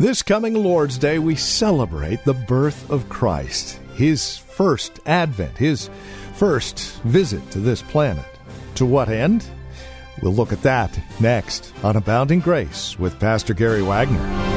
This coming Lord's Day, we celebrate the birth of Christ, his first advent, his first visit to this planet. To what end? We'll look at that next on Abounding Grace with Pastor Gary Wagner.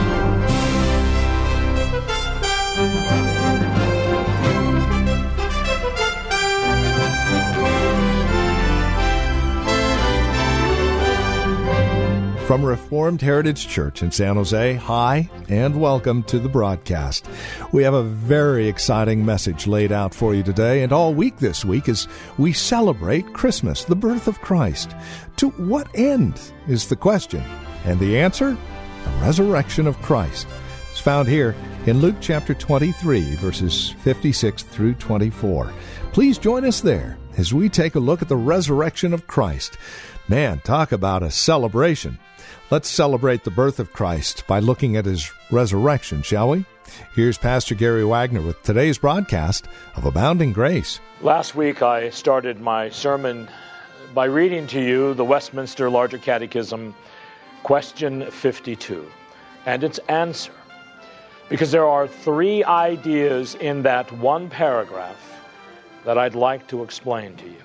From Reformed Heritage Church in San Jose, hi, and welcome to the broadcast. We have a very exciting message laid out for you today, and all week this week as we celebrate Christmas, the birth of Christ. To what end is the question? And the answer? The resurrection of Christ. It's found here in Luke chapter 23, verses 56 through 24. Please join us there as we take a look at the resurrection of Christ. Man, talk about a celebration. Let's celebrate the birth of Christ by looking at his resurrection, shall we? Here's Pastor Gary Wagner with today's broadcast of Abounding Grace. Last week I started my sermon by reading to you the Westminster Larger Catechism, question 52, and its answer. Because there are three ideas in that one paragraph that I'd like to explain to you.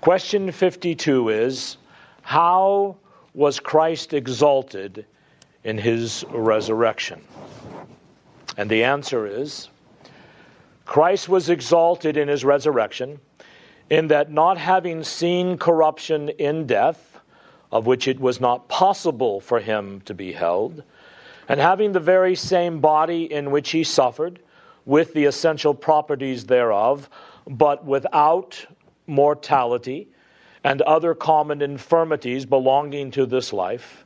Question 52 is How was Christ exalted in his resurrection? And the answer is Christ was exalted in his resurrection, in that not having seen corruption in death, of which it was not possible for him to be held, and having the very same body in which he suffered, with the essential properties thereof, but without mortality, and other common infirmities belonging to this life,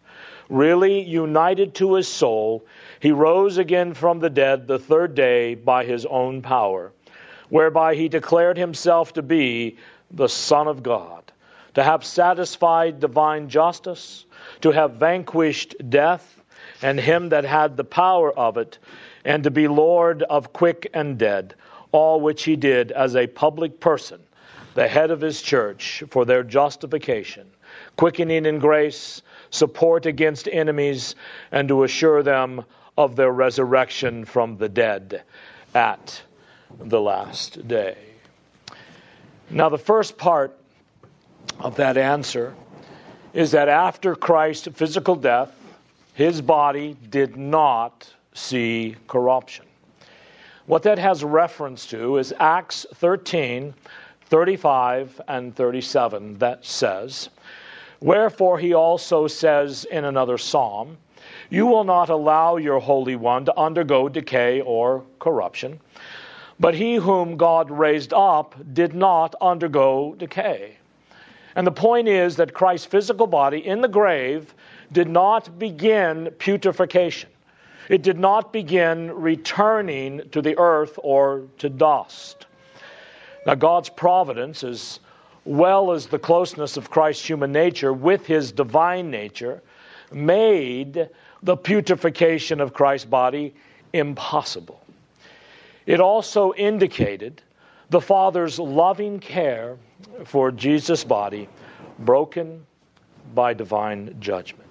really united to his soul, he rose again from the dead the third day by his own power, whereby he declared himself to be the Son of God, to have satisfied divine justice, to have vanquished death and him that had the power of it, and to be Lord of quick and dead, all which he did as a public person the head of his church for their justification, quickening in grace, support against enemies, and to assure them of their resurrection from the dead at the last day. Now, the first part of that answer is that after Christ's physical death, his body did not see corruption. What that has reference to is Acts 13, 35 and 37 that says, Wherefore he also says in another psalm, You will not allow your Holy One to undergo decay or corruption. But he whom God raised up did not undergo decay. And the point is that Christ's physical body in the grave did not begin putrefaction. It did not begin returning to the earth or to dust. Now, God's providence, as well as the closeness of Christ's human nature with his divine nature, made the putrefaction of Christ's body impossible. It also indicated the Father's loving care for Jesus' body broken by divine judgment.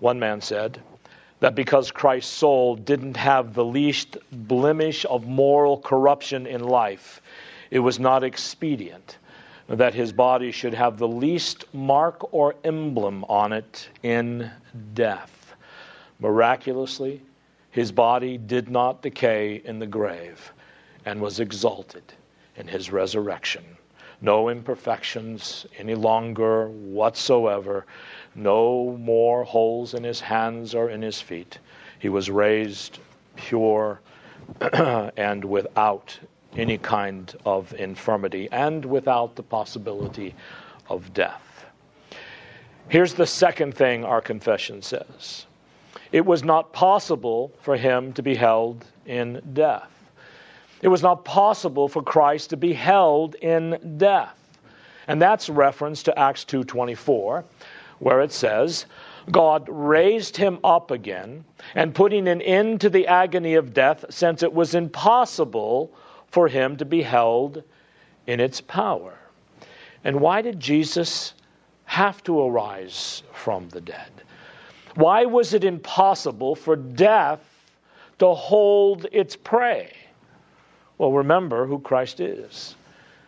One man said, that because Christ's soul didn't have the least blemish of moral corruption in life, it was not expedient that his body should have the least mark or emblem on it in death. Miraculously, his body did not decay in the grave and was exalted in his resurrection. No imperfections any longer whatsoever, no more holes in his hands or in his feet. He was raised pure and without any kind of infirmity and without the possibility of death. Here's the second thing our confession says it was not possible for him to be held in death. It was not possible for Christ to be held in death. And that's reference to Acts 2:24 where it says God raised him up again and putting an end to the agony of death since it was impossible for him to be held in its power. And why did Jesus have to arise from the dead? Why was it impossible for death to hold its prey? Well, remember who Christ is.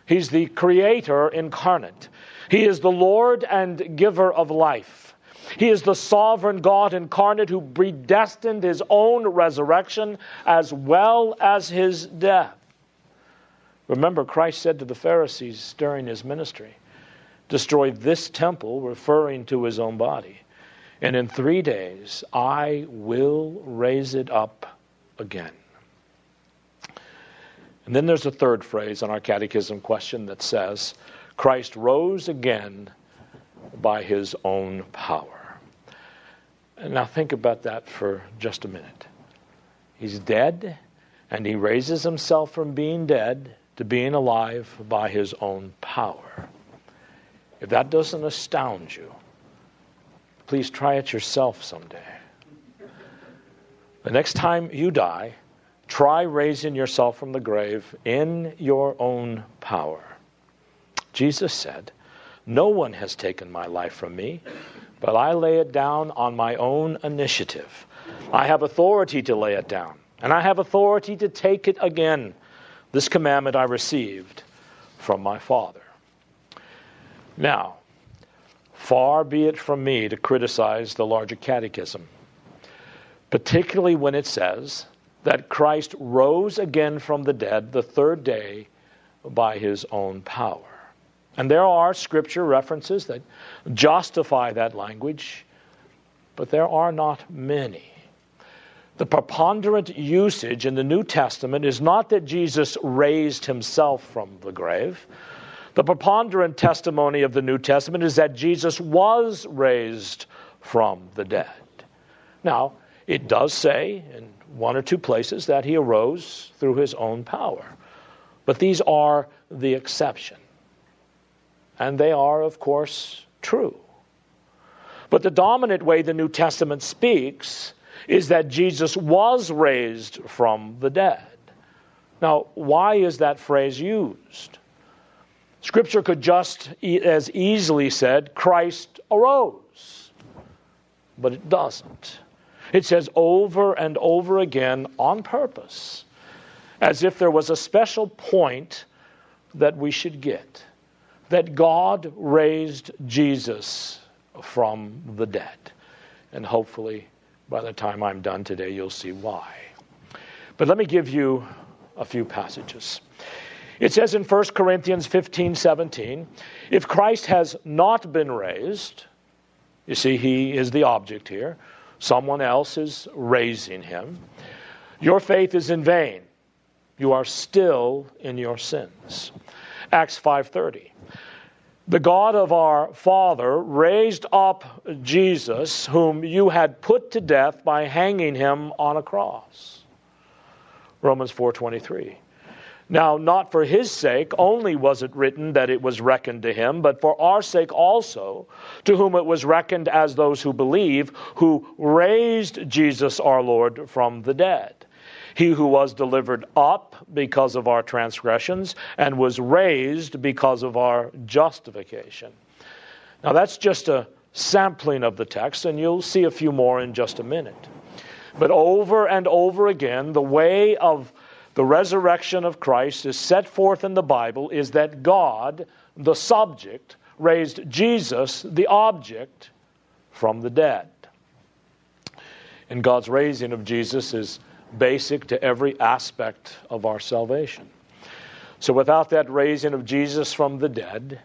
He's the Creator incarnate. He is the Lord and giver of life. He is the sovereign God incarnate who predestined his own resurrection as well as his death. Remember, Christ said to the Pharisees during his ministry, Destroy this temple, referring to his own body, and in three days I will raise it up again. And then there's a third phrase on our catechism question that says, Christ rose again by his own power. Now think about that for just a minute. He's dead, and he raises himself from being dead to being alive by his own power. If that doesn't astound you, please try it yourself someday. The next time you die, try raising yourself from the grave in your own power. Jesus said, No one has taken my life from me, but I lay it down on my own initiative. I have authority to lay it down, and I have authority to take it again. This commandment I received from my Father. Now, far be it from me to criticize the larger catechism, particularly when it says that Christ rose again from the dead the third day by his own power. And there are scripture references that justify that language, but there are not many. The preponderant usage in the New Testament is not that Jesus raised himself from the grave. The preponderant testimony of the New Testament is that Jesus was raised from the dead. Now, it does say in one or two places that he arose through his own power, but these are the exception. And they are, of course, true. But the dominant way the New Testament speaks is that Jesus was raised from the dead. Now, why is that phrase used? Scripture could just as easily said Christ arose, but it doesn't. It says over and over again on purpose, as if there was a special point that we should get that God raised Jesus from the dead. And hopefully, by the time I'm done today, you'll see why. But let me give you a few passages. It says in 1 Corinthians 15 17, if Christ has not been raised, you see, he is the object here, someone else is raising him, your faith is in vain. You are still in your sins. Acts 5:30. The God of our Father raised up Jesus, whom you had put to death by hanging him on a cross. Romans 4:23. Now, not for his sake only was it written that it was reckoned to him, but for our sake also, to whom it was reckoned as those who believe, who raised Jesus our Lord from the dead he who was delivered up because of our transgressions and was raised because of our justification. Now, that's just a sampling of the text, and you'll see a few more in just a minute. But over and over again, the way of the resurrection of Christ is set forth in the Bible is that God, the subject, raised Jesus, the object, from the dead. And God's raising of Jesus is basic to every aspect of our salvation. So without that raising of Jesus from the dead,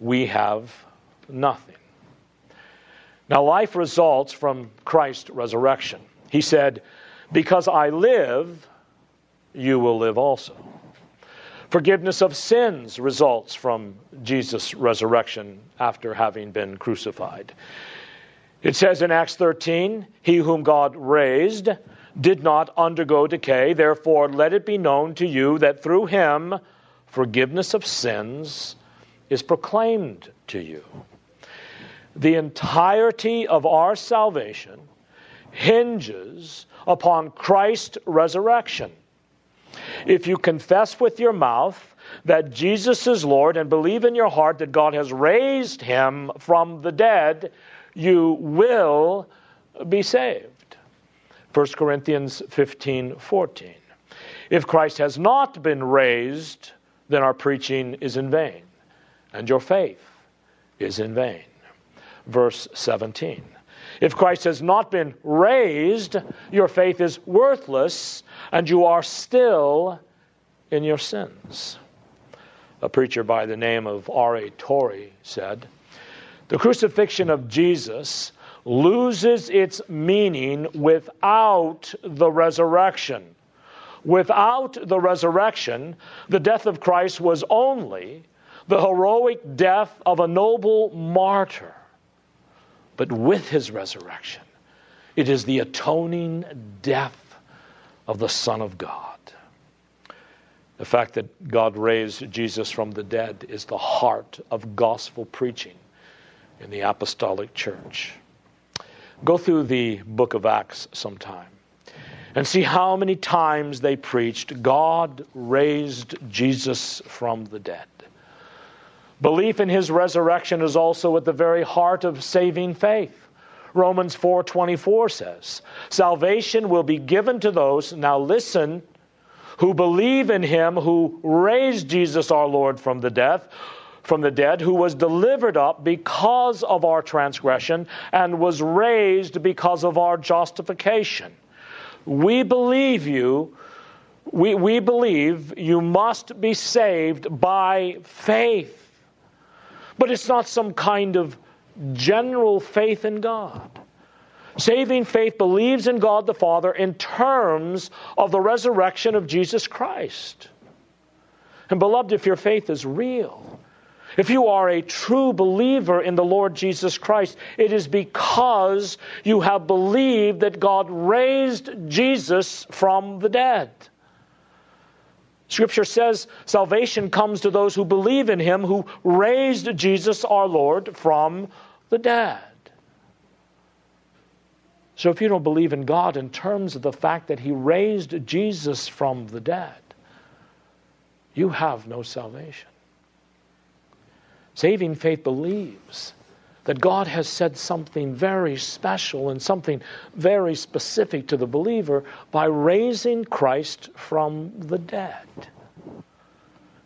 we have nothing. Now, life results from Christ's resurrection. He said, Because I live, you will live also. Forgiveness of sins results from Jesus' resurrection after having been crucified. It says in Acts 13, He whom God raised did not undergo decay. Therefore, let it be known to you that through him forgiveness of sins is proclaimed to you. The entirety of our salvation hinges upon Christ's resurrection. If you confess with your mouth that Jesus is Lord and believe in your heart that God has raised him from the dead, you will be saved. 1 Corinthians 15 14. If Christ has not been raised, then our preaching is in vain, and your faith is in vain. Verse 17. If Christ has not been raised, your faith is worthless, and you are still in your sins. A preacher by the name of R.A. Torrey said, The crucifixion of Jesus loses its meaning without the resurrection. Without the resurrection, the death of Christ was only the heroic death of a noble martyr. But with his resurrection, it is the atoning death of the Son of God. The fact that God raised Jesus from the dead is the heart of gospel preaching in the apostolic church. Go through the book of Acts sometime and see how many times they preached God raised Jesus from the dead. Belief in his resurrection is also at the very heart of saving faith. Romans 4:24 says, "Salvation will be given to those now listen who believe in him who raised Jesus our Lord from the death, from the dead, who was delivered up because of our transgression and was raised because of our justification." We believe you. We, we believe you must be saved by faith. But it's not some kind of general faith in God. Saving faith believes in God the Father in terms of the resurrection of Jesus Christ. And, beloved, if your faith is real, if you are a true believer in the Lord Jesus Christ, it is because you have believed that God raised Jesus from the dead. Scripture says salvation comes to those who believe in him who raised Jesus our Lord from the dead. So if you don't believe in God in terms of the fact that he raised Jesus from the dead, you have no salvation. Saving faith believes that God has said something very special and something very specific to the believer by raising Christ from the dead.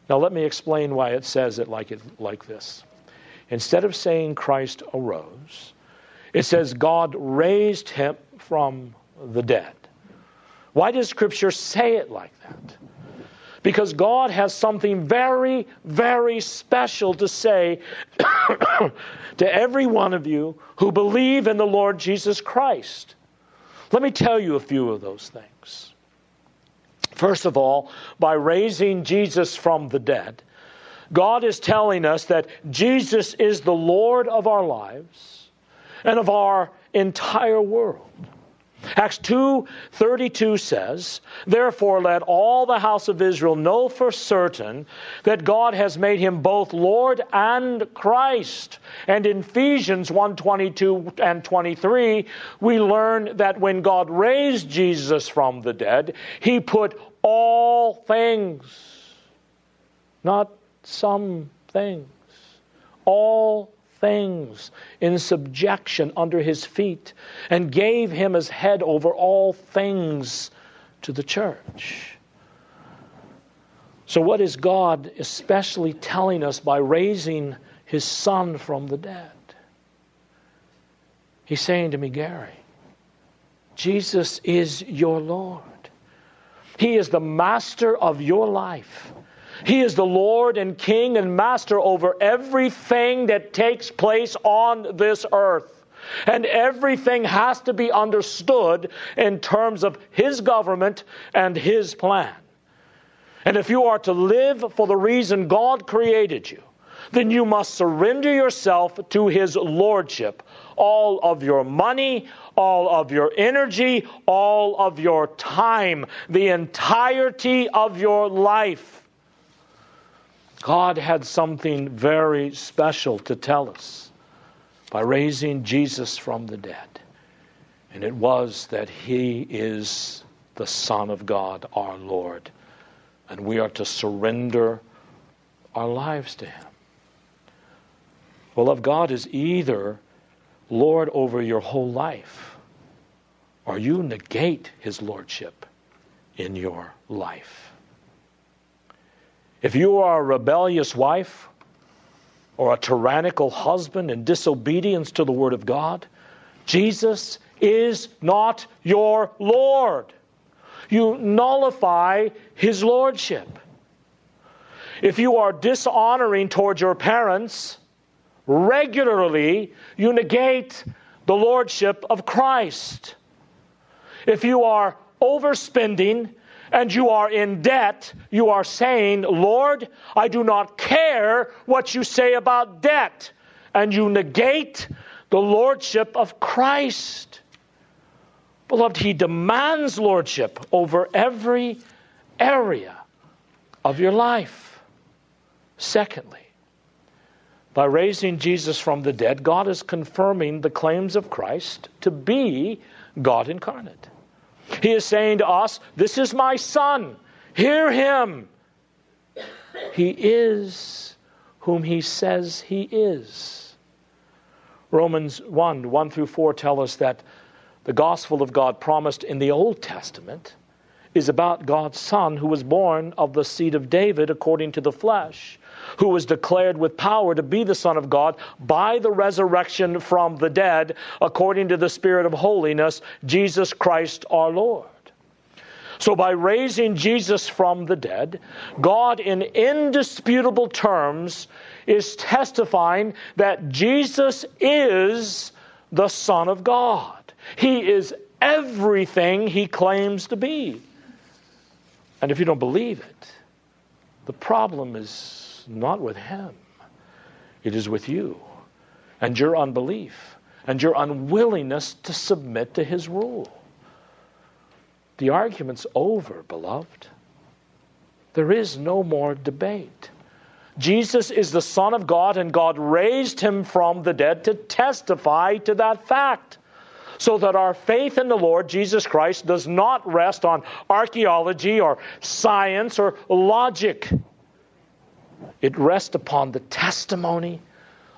Now, let me explain why it says it like, it, like this. Instead of saying Christ arose, it says God raised him from the dead. Why does Scripture say it like that? Because God has something very, very special to say to every one of you who believe in the Lord Jesus Christ. Let me tell you a few of those things. First of all, by raising Jesus from the dead, God is telling us that Jesus is the Lord of our lives and of our entire world. Acts 2:32 says, "Therefore let all the house of Israel know for certain that God has made him both Lord and Christ." And in Ephesians 1:22 and 23, we learn that when God raised Jesus from the dead, he put all things, not some things, all things in subjection under his feet and gave him as head over all things to the church. So, what is God especially telling us by raising his son from the dead? He's saying to me, Gary, Jesus is your Lord. He is the master of your life. He is the Lord and King and Master over everything that takes place on this earth. And everything has to be understood in terms of His government and His plan. And if you are to live for the reason God created you, then you must surrender yourself to His Lordship. All of your money, all of your energy, all of your time, the entirety of your life. God had something very special to tell us by raising Jesus from the dead. And it was that He is the Son of God, our Lord. And we are to surrender our lives to Him. Well, of God is either Lord over your whole life, or you negate his lordship in your life. If you are a rebellious wife or a tyrannical husband in disobedience to the Word of God, Jesus is not your Lord. You nullify his lordship. If you are dishonoring towards your parents regularly, you negate the lordship of Christ. If you are overspending and you are in debt, you are saying, Lord, I do not care what you say about debt. And you negate the lordship of Christ. Beloved, He demands lordship over every area of your life. Secondly, by raising Jesus from the dead, God is confirming the claims of Christ to be God incarnate. He is saying to us, This is my Son, hear him. He is whom he says he is. Romans 1 1 through 4 tell us that the gospel of God promised in the Old Testament is about God's Son who was born of the seed of David according to the flesh who was declared with power to be the Son of God by the resurrection from the dead, according to the Spirit of holiness, Jesus Christ our Lord. So, by raising Jesus from the dead, God, in indisputable terms, is testifying that Jesus is the Son of God. He is everything he claims to be. And if you don't believe it, the problem is not with him, it is with you and your unbelief and your unwillingness to submit to his rule. The argument's over, beloved. There is no more debate. Jesus is the Son of God, and God raised him from the dead to testify to that fact. So that our faith in the Lord Jesus Christ does not rest on archaeology or science or logic. It rests upon the testimony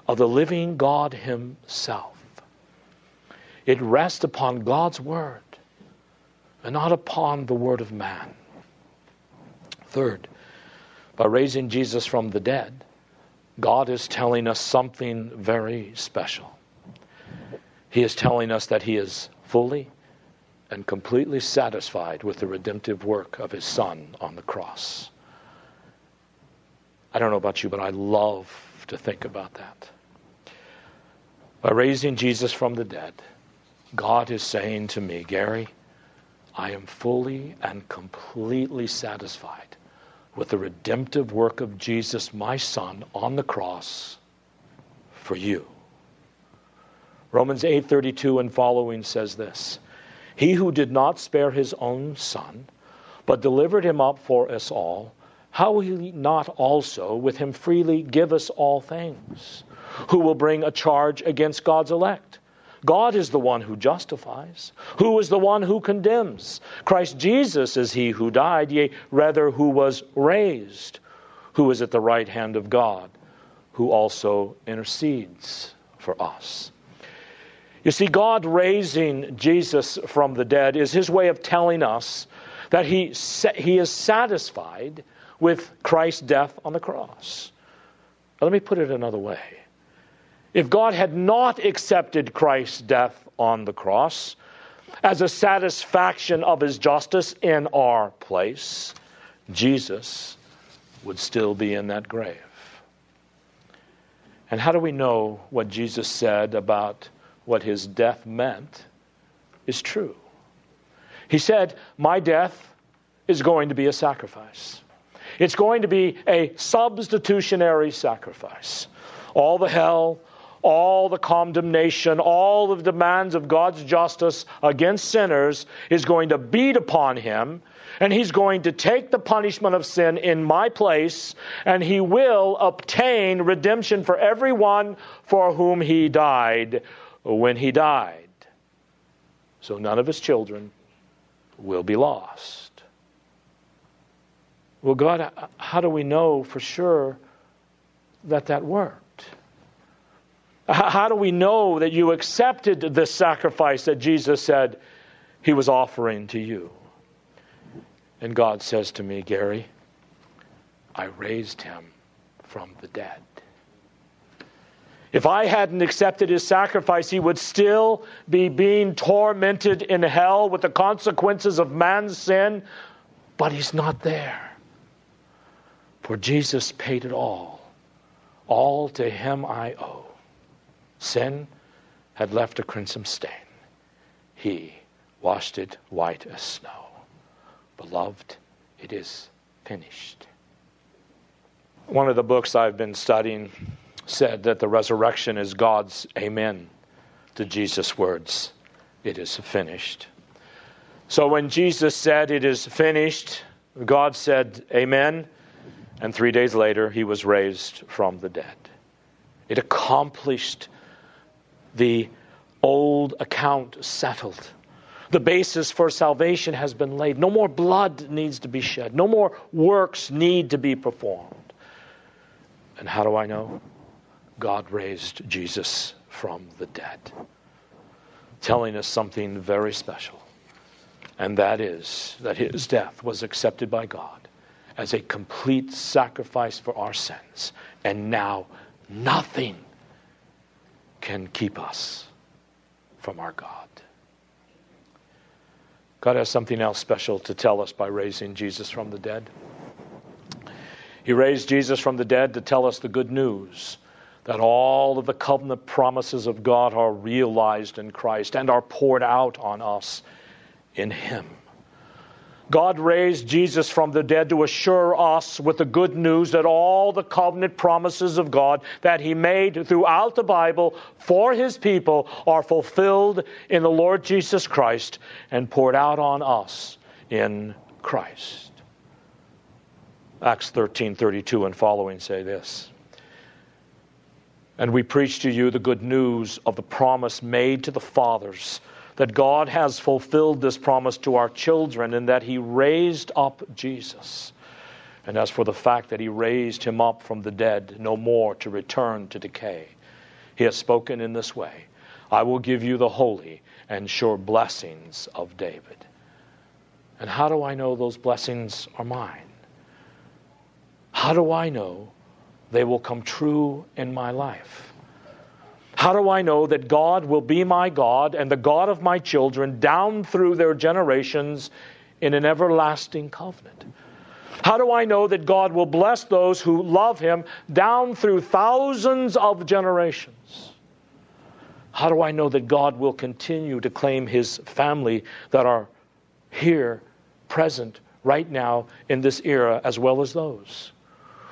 of the living God Himself. It rests upon God's Word and not upon the Word of man. Third, by raising Jesus from the dead, God is telling us something very special. He is telling us that He is fully and completely satisfied with the redemptive work of His Son on the cross. I don't know about you, but I love to think about that. By raising Jesus from the dead, God is saying to me, Gary, I am fully and completely satisfied with the redemptive work of Jesus, my Son, on the cross for you. Romans 8:32 and following says this: He who did not spare his own son, but delivered him up for us all, how will he not also with him freely give us all things? Who will bring a charge against God's elect? God is the one who justifies. Who is the one who condemns? Christ Jesus is he who died, yea, rather, who was raised, who is at the right hand of God, who also intercedes for us. You see, God raising Jesus from the dead is his way of telling us that he, he is satisfied with Christ's death on the cross. Let me put it another way. If God had not accepted Christ's death on the cross as a satisfaction of his justice in our place, Jesus would still be in that grave. And how do we know what Jesus said about what his death meant is true? He said, My death is going to be a sacrifice. It's going to be a substitutionary sacrifice. All the hell, all the condemnation, all the demands of God's justice against sinners is going to beat upon him, and he's going to take the punishment of sin in my place, and he will obtain redemption for everyone for whom he died when he died. So none of his children will be lost. Well, God, how do we know for sure that that worked? How do we know that you accepted this sacrifice that Jesus said he was offering to you. And God says to me, Gary, I raised him from the dead. If I hadn't accepted his sacrifice, he would still be being tormented in hell with the consequences of man's sin, but he's not there. For Jesus paid it all. All to him I owe. Sin had left a crimson stain. He washed it white as snow. Beloved, it is finished. One of the books I've been studying said that the resurrection is God's amen to Jesus' words, It is finished. So when Jesus said, It is finished, God said, Amen. And three days later, he was raised from the dead. It accomplished the old account settled. The basis for salvation has been laid. No more blood needs to be shed. No more works need to be performed. And how do I know? God raised Jesus from the dead, telling us something very special. And that is that his death was accepted by God as a complete sacrifice for our sins. And now nothing can keep us from our God. God has something else special to tell us by raising Jesus from the dead. He raised Jesus from the dead to tell us the good news that all of the covenant promises of God are realized in Christ and are poured out on us in Him. God raised Jesus from the dead to assure us with the good news that all the covenant promises of God that He made throughout the Bible for His people are fulfilled in the Lord Jesus Christ and poured out on us in Christ. Acts 13:32 and following say this. And we preach to you the good news of the promise made to the fathers that God has fulfilled this promise to our children and that He raised up Jesus. And as for the fact that He raised Him up from the dead, no more to return to decay, He has spoken in this way I will give you the holy and sure blessings of David. And how do I know those blessings are mine? How do I know they will come true in my life? How do I know that God will be my God and the God of my children down through their generations in an everlasting covenant? How do I know that God will bless those who love Him down through thousands of generations? How do I know that God will continue to claim His family that are here, present, right now, in this era, as well as those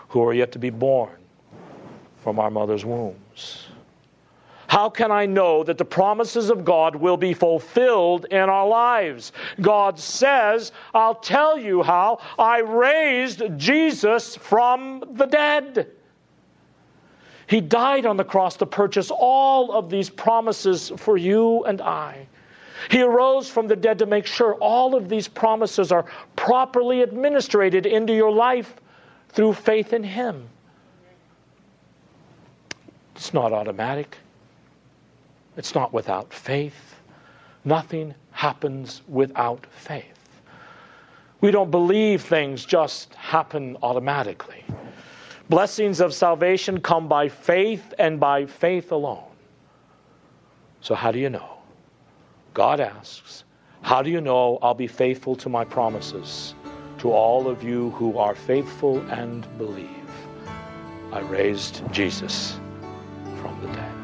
who are yet to be born from our mother's wombs? How can I know that the promises of God will be fulfilled in our lives? God says, I'll tell you how I raised Jesus from the dead. He died on the cross to purchase all of these promises for you and I. He arose from the dead to make sure all of these promises are properly administrated into your life through faith in Him. It's not automatic. It's not without faith. Nothing happens without faith. We don't believe things just happen automatically. Blessings of salvation come by faith and by faith alone. So, how do you know? God asks, How do you know I'll be faithful to my promises to all of you who are faithful and believe? I raised Jesus from the dead.